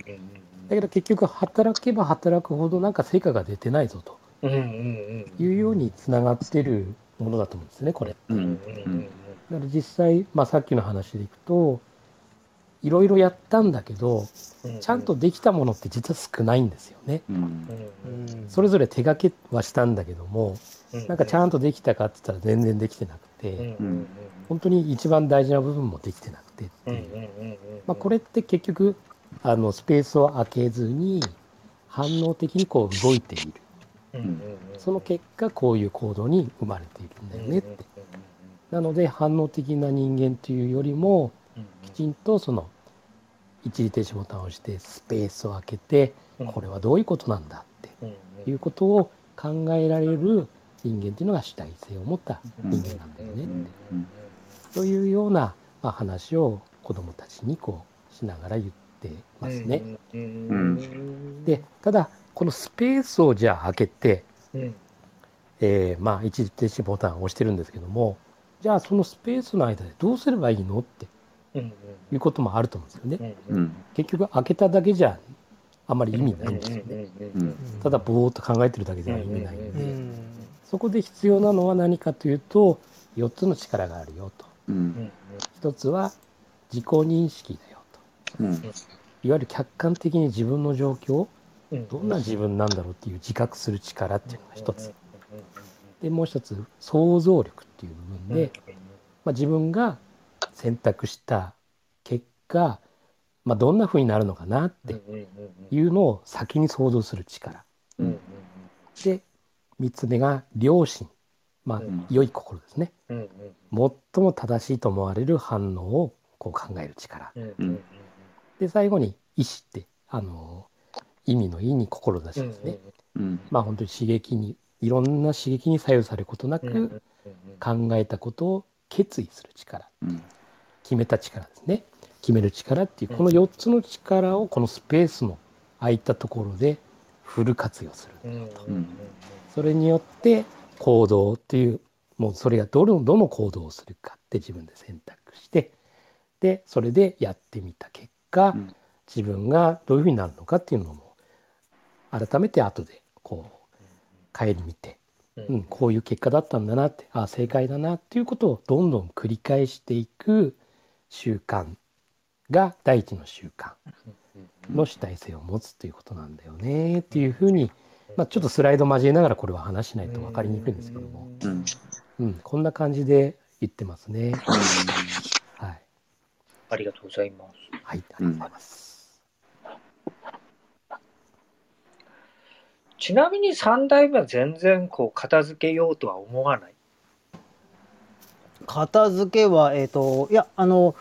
けど結局働けば働くほどなんか成果が出てないぞと。いうようにつながってるものだと思うんですねこれ。うんうんうん。だから実際、まあ、さっきの話でいくといろいろやったんだけどうんちゃんとできたものって実は少ないんですよね。それぞれ手掛けはしたんだけどもうんなんかちゃんとできたかって言ったら全然できてなくうんてうん。本当に一番大事な部分もできてなくてってう。んいうまあ、これって結局あのスペースを空けずに反応的にこう動いている。うんその結果こういう行動に生まれているんだよねって。なので反応的な人間というよりもきちんとその一時停止ボタンを押してスペースを空けてこれはどういうことなんだって。いうことを考えられる人間っていうのが主体性を持った人間なんだよねって。というような、まあ、話を子どもたちにこうしながら言ってますね。うんでただこのスペースをじゃあ開けて、うんえーまあ一時停止ボタンを押してるんですけどもじゃあそのスペースの間でどうすればいいのってうんいうこともあると思うんですよね。結局開けただけじゃあんまり意味ないんですよね。うんただぼーっと考えてるだけでは意味ないんうんでそこで必要なのは何かというと4つの力があるよと。うん1つは自己認識だよと。うん。いわゆる客観的に自分の状況どんな自分なんだろうっていう自覚する力っていうのが一つ。でもう一つ想像力っていう部分で、まあ、自分が選択した結果、まあ、どんな風になるのかなっていうのを先に想像する力。で3つ目が良心、まあうん、良い心ですね。最も正しいと思われる反応をこう考える力。で最後に意志ってあの意味の意に志ですね。うんまあ本当に刺激にいろんな刺激に左右されることなく考えたことを決意する力。うん。決めた力ですね。決める力っていうこの4つの力をこのスペースの空いたところでフル活用する。それによって行動っていうもうそれがどのどの行動をするかって自分で選択してでそれでやってみた結果、うん。自分がどういうふうになるのかっていうのも改めて後でこう顧みて、うん、こういう結果だったんだなってあ正解だなっていうことをどんどん繰り返していく習慣が第一の習慣の主体性を持つということなんだよねっていうふうに、まあ、ちょっとスライド交えながらこれは話しないと分かりにくいんですけども、うん。うん、こんな感じで言ってますね。はい、ありがとうございます。はい、ありがとうございます。ちなみに三代目は全然こう片付けようとは思わない？片付けはえっ、といやあの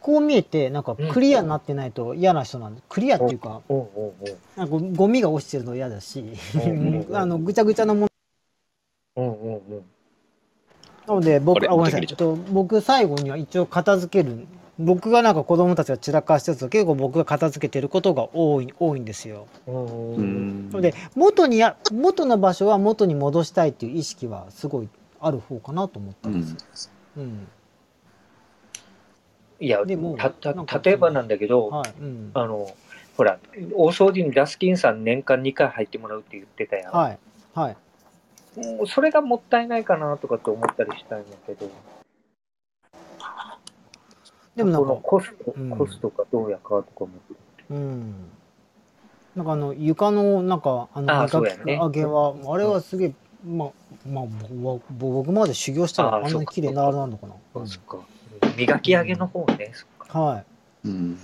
こう見えてなんかクリアになってないと嫌な人なんで、クリアっていうかなんかゴミが落ちてるの嫌だしうん [LAUGHS] あのぐちゃぐちゃなものうんうんうん。なので僕あごめんなさい。と。僕最後には一応片付ける。僕がなんか子供たちが散らかしてると結構僕が片付けてることが多い多いんですよ。で元にや元の場所は元に戻したいっていう意識はすごいある方かなと思ったうんんです。うん。いや、でもたた例えばなんだけど、はいうん。あの、ほら、大掃除にダスキンさん年間2回入ってもらうって言ってたやん。はいはいもうそれがもったいないかなとかって思ったりしたんやけど、でもなんかコスト、うんコストがどうやかとかも。うんなんかあの床のなんかあのあき上げは、あれはすげえまあまあぼぼ僕まで修行したらあんなに綺麗になるのかな。そうそっか。磨き上げの方ね。そっかはい。うん。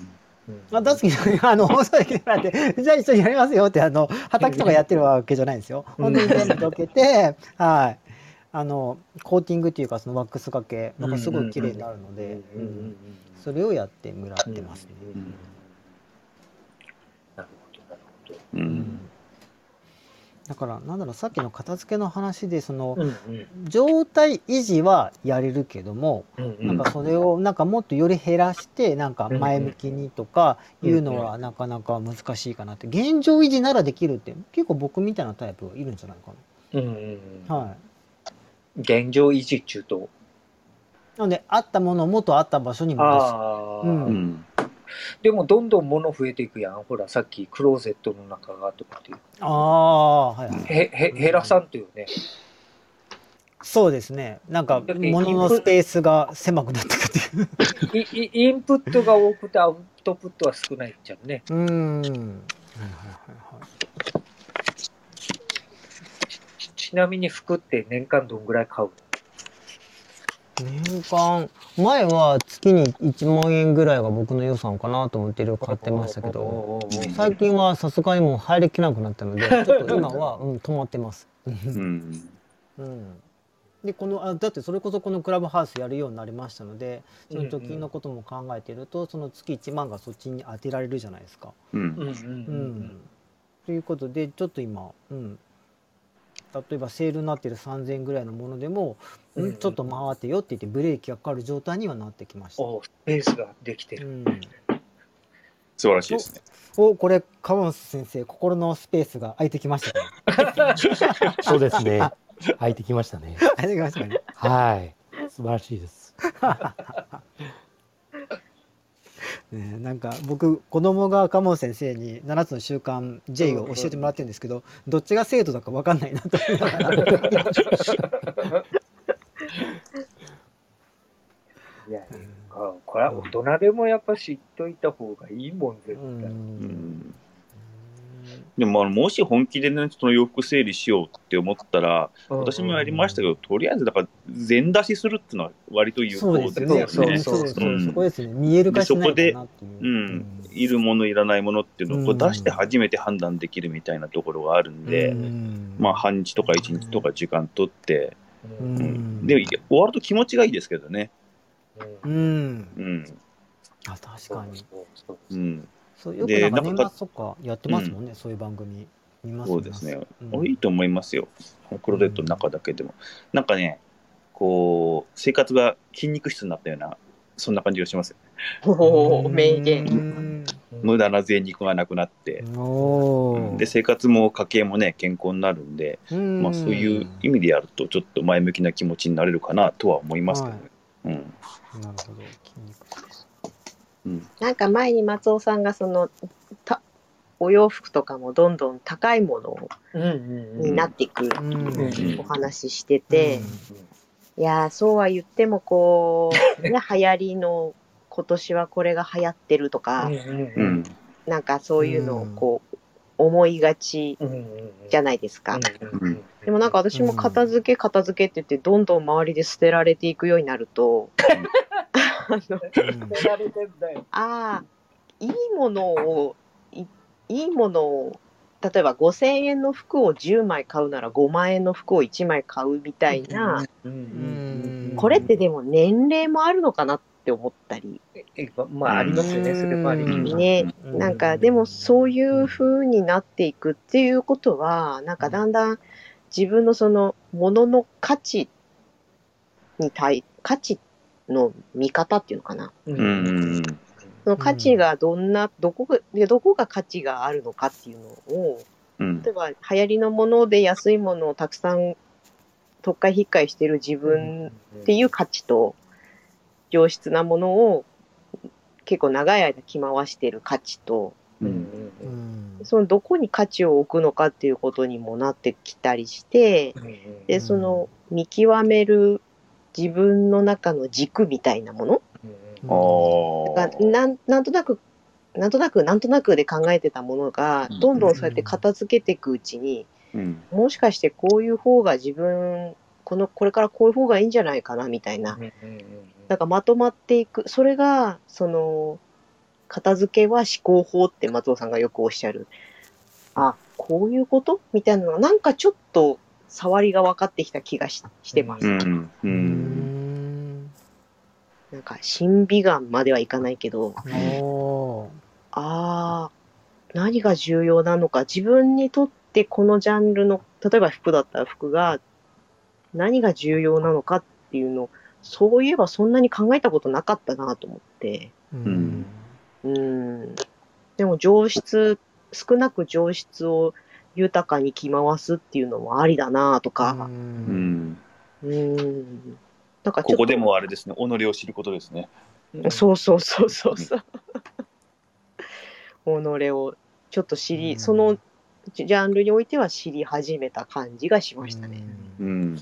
うんあ、ダスキンあの、放送で来てもらって、じゃあ一緒にやりますよって、あの、畑とかやってるわけじゃないんですよ。本当に全部どけて、はい。あの、コーティングっていうか、そのワックスがけ、なんかすごい綺麗になるので、それをやってもらってますね。なるほど、なるほど。う。うんんだから、なんだろう、さっきの片付けの話で、その、うんうん状態維持はやれるけども、うんうなんんかそれをなんかもっとより減らしてなんか前向きにとかいうのはなかなか難しいかなって現状維持ならできるって結構僕みたいなタイプがいるんじゃないかうんうんうんな。はい。現状維持中と。なのであったものを元あった場所に戻す。うん。でもどんどん物増えていくやん。ほら、さっきクローゼットの中がとかってああはいはい。へへ減らさんとよね。そうですね。なんか物のスペースが狭くなってくっていう。[LAUGHS] いいインプットが多くてアウトプットは少ないじゃんね。うーん。はいはいはいはい。ちちなみに服って年間どんぐらい買う年間前は月に1万円ぐらいが僕の予算かなと思っていろいろ買ってましたけど最近はさすがにもう入りきらなくなったので [LAUGHS] ちょっと今は、うん、止まってます。うん。うん、でこのあだってそれこそこのクラブハウスやるようになりましたのでその貯金のことも考えてるとその月1万がそっちに当てられるじゃないですか。うん。うんうんうんということでちょっと今、うん、例えばセールになってる3,000円ぐらいのものでも、うんちょっと回ってよって言ってブレーキがかかる状態にはなってきました。おスペースができてる。うん、素晴らしいですね。おこれ川本先生心のスペースが空いてきましたか [LAUGHS] そうですね。入ってきましたね。空いてきましたかね [LAUGHS] はい。素晴らしいです。[LAUGHS] ね、なんか僕子供が赤門先生に7つの習慣 J を教えてもらってるんですけどどっちが生徒だか分かんないなと思いながらいや、あこれは大人でもやっぱ知っといた方がいいもん、絶う対。うんん。でも、もし本気でね、その洋服整理しようって思ったら、私もやりましたけど、とりあえず、だから、全出しするっていうのは割と有効ですよね。ですよね。そうそうそう、うんそこですね。見える化しないかなっていう。うん、いるもの、いらないものっていうのを出して初めて判断できるみたいなところがあるんで、うんまあ、半日とか一日とか時間取って、ううんうんん、で、終わると気持ちがいいですけどね。ううんん。うん。あ、確かに。うん。そうよくでなんか年末とかやってますもんね、そういう番組。見ますそうですね。うんいいと思いますよ。クローゼットの中だけでも。なんかね、こう、生活が筋肉質になったような、そんな感じがしますよ。おー名う言。ん無駄な贅肉がなくなって、で、生活も家計もね、健康になるんで、うんまあ、そういう意味でやると、ちょっと前向きな気持ちになれるかなとは思いますけどね。うん。なるほど。筋肉質うん。なんか前に松尾さんがそのたお洋服とかもどんどん高いものになっていくお話ししてて、うんいやーそうは言ってもこう、ね、[LAUGHS] 流行りの今年はこれが流行ってるとか、うん。なんかそういうのをこう思いがちじゃないですか。うんうんでもなんか私も片付け片付けって言ってどんどん周りで捨てられていくようになるとあの捨てられてん。だよ。ああいいものをいいいものを例えば5,000円の服を10枚買うなら5万円の服を1枚買うみたいな、うん。うんこれってでも年齢もあるのかなって思ったり、えまあありますよね、それもあり。ね。うん。なんかでもそういう風になっていくっていうことはなんかだんだん自分のそのものの価値に対価値の見方っていうのかな。ううん。うんその価値がどんな、どこがでどこが価値があるのかっていうのをうん。例えば流行りのもので安いものをたくさん特会引っかいしてる自分っていう価値と上質なものを結構長い間着回してる価値とうん。そのどこに価値を置くのかっていうことにもなってきたりしてでその見極める自分の中の軸みたいなもの？あがなんなんとなくなんとなくなんとなくで考えてたものがうん。どんどんそうやって片付けていくうちにうん。もしかしてこういう方が自分このこれからこういう方がいいんじゃないかなみたいななんかまとまっていく。それがその片付けは思考法って松尾さんがよくおっしゃる。あこういうこと？みたいなのがなんかちょっと触りが分かってきた気がししてます、うんううんん。なんか審美眼まではいかないけどああ何が重要なのか自分にとってこのジャンルの例えば服だったら服が何が重要なのかっていうのそういえばそんなに考えたことなかったなと思って。うん。うん。でも上質少なく上質を豊かに着回すっていうのもありだなとうか。うん。んうん。なんかちょっと。ここでもあれですね。己を知ることですね。そうそうそうそうそう。己をちょっと知り、うん。そのジャンルにおいては知り始めた感じがしましたね。うん。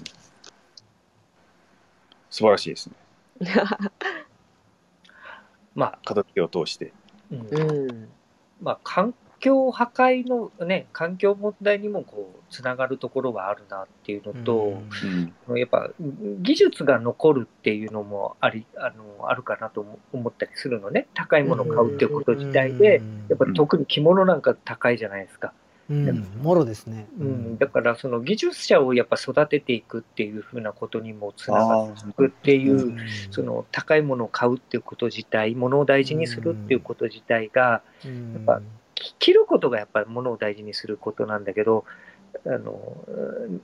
素晴らしいですね。[LAUGHS] まあ、片付けを通して。うん。うん。まあ、環境破壊のね、環境問題にもこう、つながるところはあるなっていうのと、うん。やっぱ技術が残るっていうのもあり、あの、あるかなと思思ったりするのね。高いものを買うっていうこと自体で、やっぱり特に着物なんか高いじゃないですか。うん、もろですね。うん、だからその技術者をやっぱ育てていくっていうふうなことにもつながっていくっていう、その高いものを買うっていうこと自体、ものを大事にするっていうこと自体が、うん、やっぱき着ることがやっぱりものを大事にすることなんだけど、あの、うん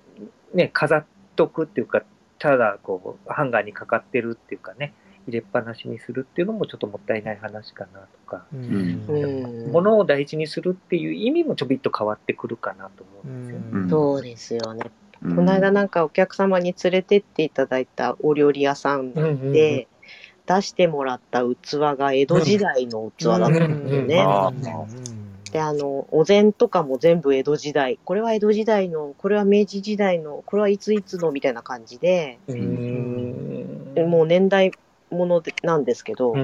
ね、飾っとくっていうか、ただこう、ハンガーにかかってるっていうかね、入れっぱなしにするっていうのもちょっともったいない話かなとか、うん、うん。ものを大事にするっていう意味もちょびっと変わってくるかなと思うんですよね。うん。そうですよね。うん。この間なんかお客様に連れてっていただいたお料理屋さんで、出してもらった器が江戸時代の器だったんですよね。あで、あの、お膳とかも全部江戸時代。これは江戸時代の、これは明治時代の、これはいついつのみたいな感じで、うん。もう年代ものでなんですけど、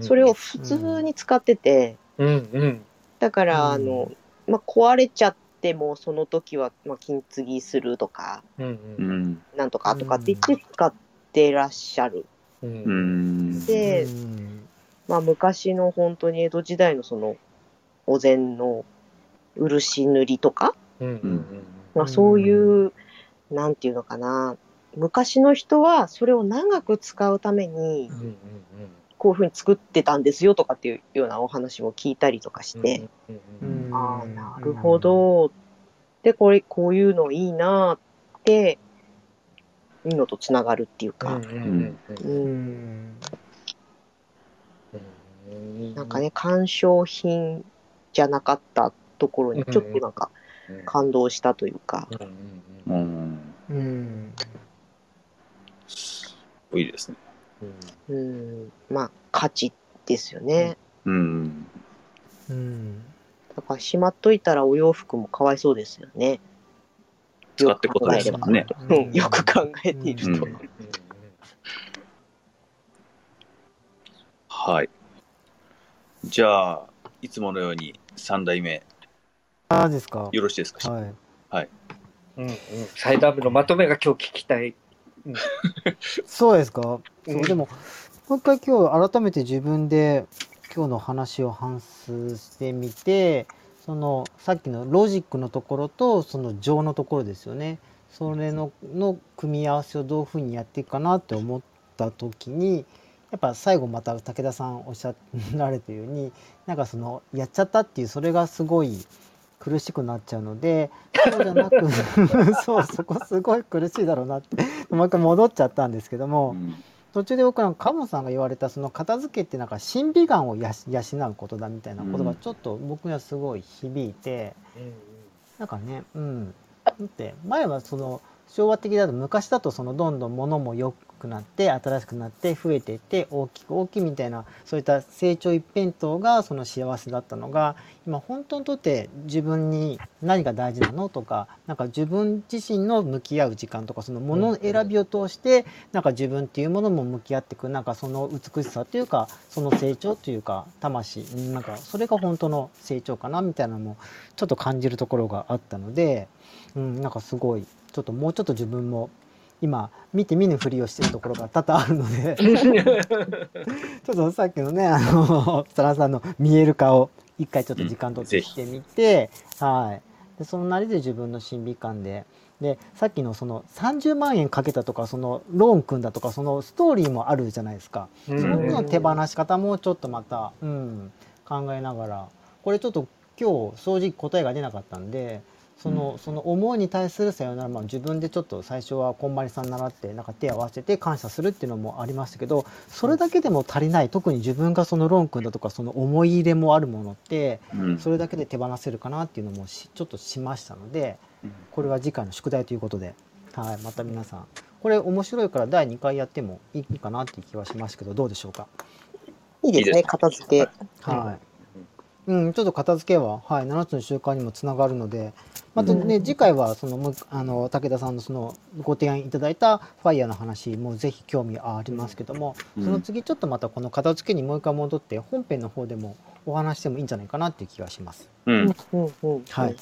それを普通に使ってて、うんうん。だから、うん。あの、まあ、壊れちゃっても、その時は、まあ、金継ぎするとか、うんううん。んなんとかとかって言って使ってらっしゃる。ううん。ん。でまあ、昔の本当に江戸時代のその、お膳の漆塗りとか、うんうんまあ、そういう、なんていうのかな、昔の人はそれを長く使うためにう、んこういうふうに作ってたんですよとかっていうようなお話も聞いたりとかして、ああ、なるほ。ど。で、これ、こういうのいいなって、いうのとつながるっていうか、うんなんかね、鑑賞品じゃなかったところにちょっとなんか感動したというか、うんうんうん。うん。いいですね。うん、まあ、価値ですよね。うん。うん。だから、しまっといたらお洋服もかわいそうですよね。使ってことですもんね。うん、よく考えていると。うん。はいじゃあいつものように3代目、ああですか？よろしいですか？はい。うんうん、サイダー部のまとめが今日聞きたい。[LAUGHS] そうですか？そううんでももう一回今日改めて自分で今日の話を反芻してみて、そのさっきのロジックのところとその情のところですよね。それのの組み合わせをどういうふうにやっていくかなって思った時に。やっぱ最後また武田さんおっしゃられたようになんかそのやっちゃったっていうそれがすごい苦しくなっちゃうので [LAUGHS] そうじゃなく [LAUGHS] そうそこすごい苦しいだろうなって。もう一回戻っちゃったんですけども、うん。途中で僕はカモさんが言われたその片付けってなんか審美眼を養うことだみたいなことがちょっと僕にはすごい響いて、なんかねうん。だって前はその昭和的だと昔だとそのどんどん物も良くなって新しくなって増えていって大きく大きいみたいなそういった成長一辺倒がその幸せだったのが今本当にとって自分に何が大事なのとかなんか自分自身の向き合う時間とかそのもの選びを通してなんか自分っていうものも向き合っていくなんかその美しさというかその成長というか魂なんかそれが本当の成長かなみたいなのもちょっと感じるところがあったので、うん、なんかすごいちょっともうちょっと自分も今見て見ぬふりをしてるところが多々あるので。[LAUGHS] ちょっとさっきのねあのサラさんの見える化を一回ちょっと時間取ってしてみて、はい。でそのなりで自分の審美観で。でさっきのその30万円かけたとかそのローン組んだとかそのストーリーもあるじゃないですか。うん。その分の手放し方もちょっとまた、うん、考えながら。これちょっと今日正直答えが出なかったんでその,、その思いに対するさよなら、まあ、自分でちょっと最初はこんまりさん習ってなんか手を合わせて感謝するっていうのもありましたけどそれだけでも足りない。特に自分がそのローン組んだとかその思い入れもあるものってうん。それだけで手放せるかなっていうのもしちょっとしましたのでこれは次回の宿題ということで、はい、また皆さん。これ面白いから第2回やってもいいかなっていう気はしますけどどうでしょうか？いいですね、片付け。はい。うん、ちょっと片付けは、はい、7つの習慣にもつながるので、またね、次回はそのむあの武田さんのそのご提案いただいたファイヤーの話もぜひ興味ありますけども、うんその次ちょっとまたこの片付けにもう一回戻って本編の方でもお話してもいいんじゃないかなっていう気がします。うんうんうんはい。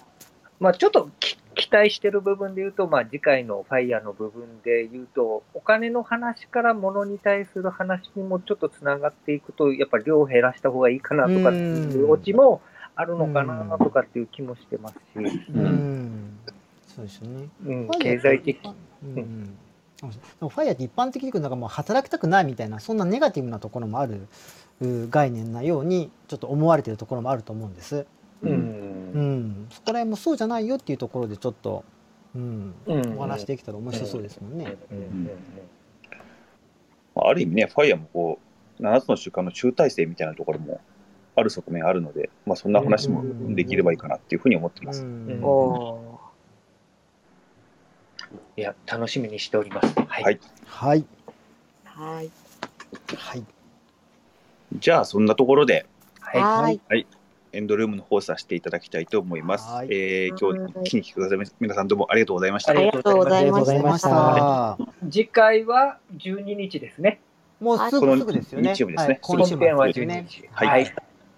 まあ、ちょっとき期待してる部分で言うと、まあ、次回のファイヤーの部分で言うと、お金の話から物に対する話にもちょっとつながっていくと、やっぱり量を減らした方がいいかなとかっていうオチもあるのかなとかっていう気もしてますし、うん、んそうですよね。うん、ファイヤー経済的。うんうん、でもファイヤーって一般的に言うとなんかもう働きたくないみたいなそんなネガティブなところもあるう概念なようにちょっと思われてるところもあると思うんです。う。うん。ん、そこら辺もそうじゃないよっていうところでちょっと、うん、うん。お話できたら面白そうですもんね。あある意味ね、ファイヤーもこう、7つの習慣の集大成みたいなところもある側面あるので、まあ、そん。な話もできればいいかなっていうふうに思ってます。いや、楽しみにしております。はい。はいはい、ーはい。はい、じゃあ、そん。なところで、はい。はい。エンドルームの方させていただきたいと思いますはい。えー今日、一気に聞いてください皆さんどうもありがとうございましたあ。りがとうございましたた。次回は12日ですね。もうすぐこのすぐですよね。日曜日ですねはい、今週末本編は12ですよね。日。はいはい。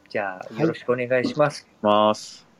じゃあ、よろしくお願いします。ます。